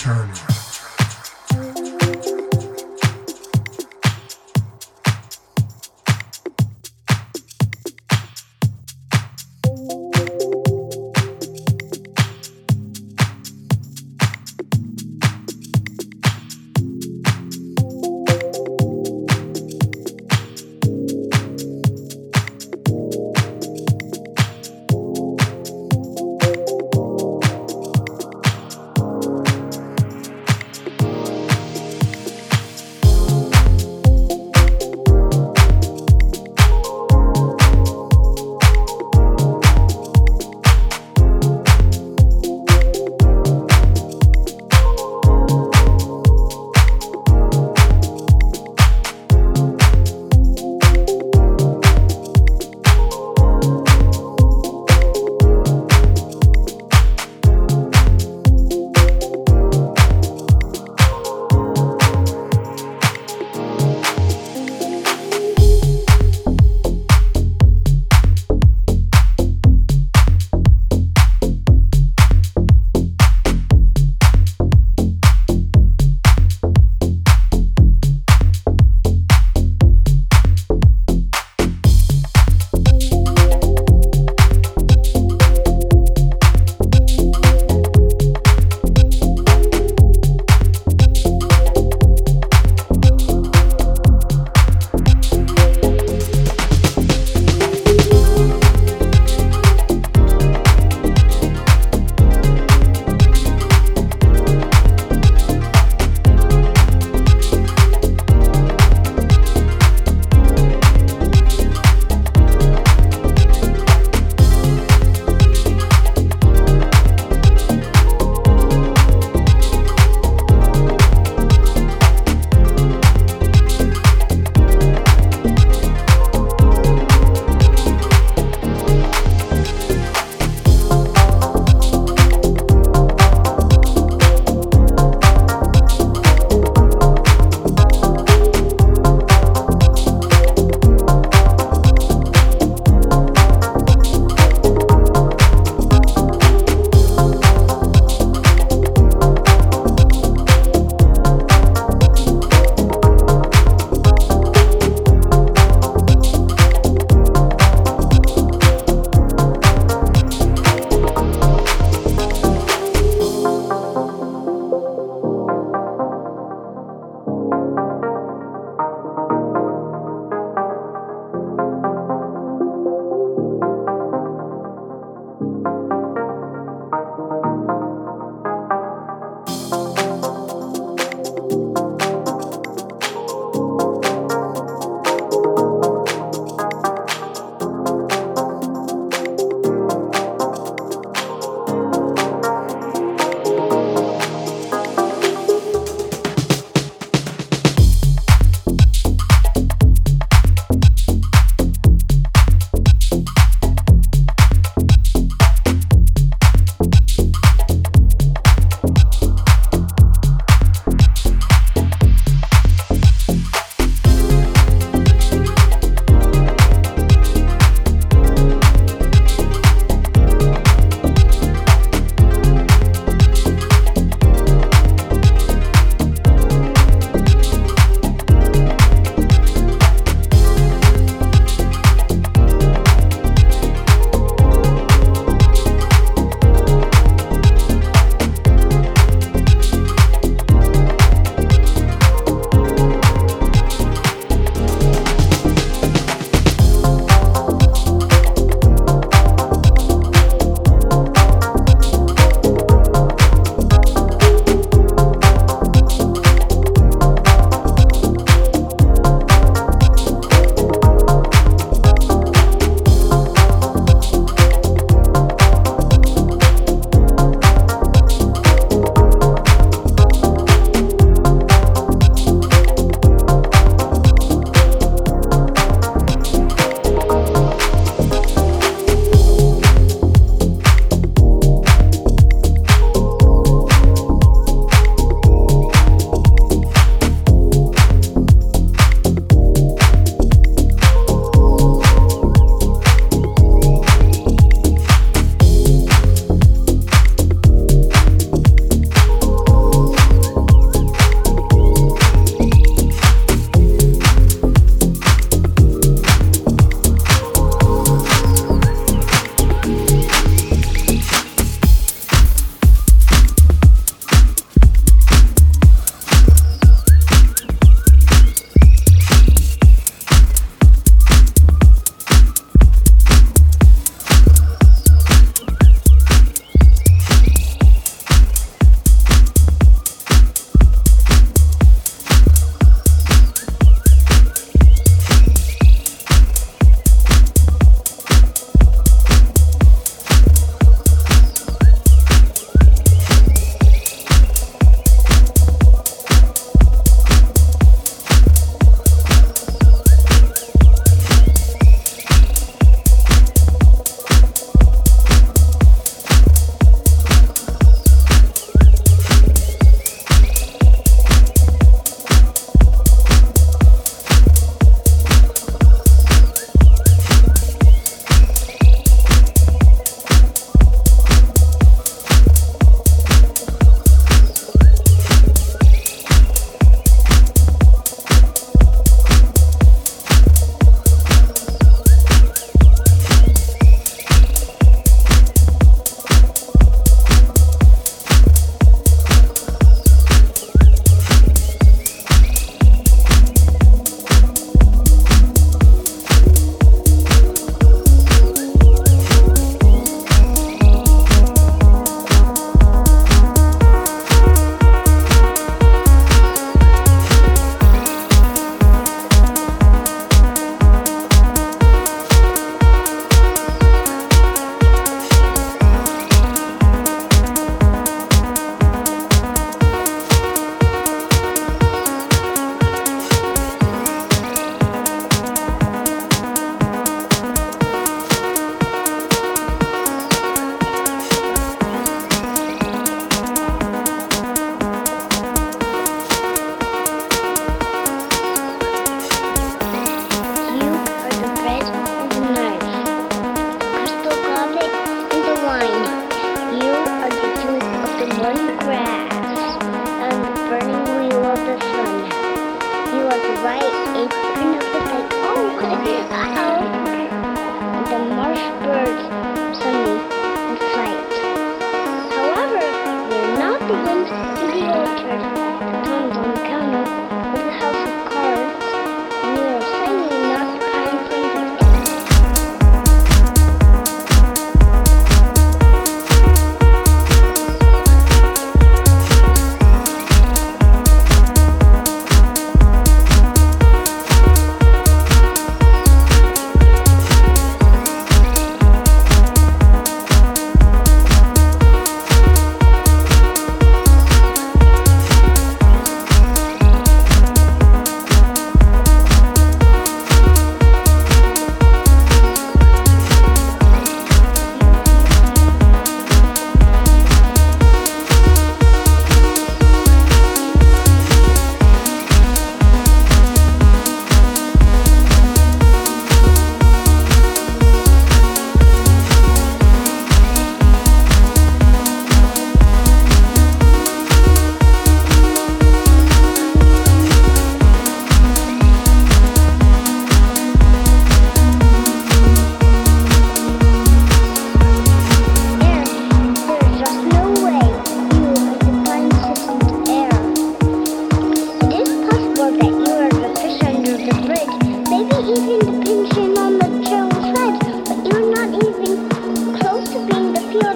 Turner.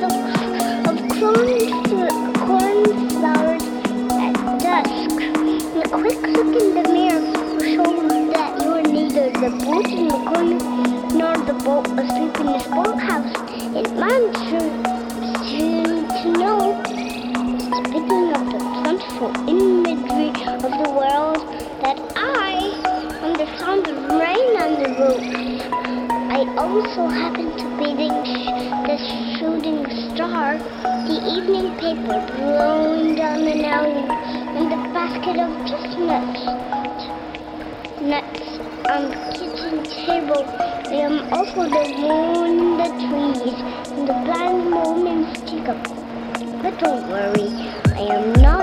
of corn, corn flowers at dusk. And a quick look in the mirror will show that you are neither the boot in the corner nor the boat asleep in the house. It minds also happened to be the, the shooting star, the evening paper blowing down an alley, and the basket of chestnuts nuts on the kitchen table, and um, also the moon the trees, and the blind woman's teacup. But don't worry, I am not.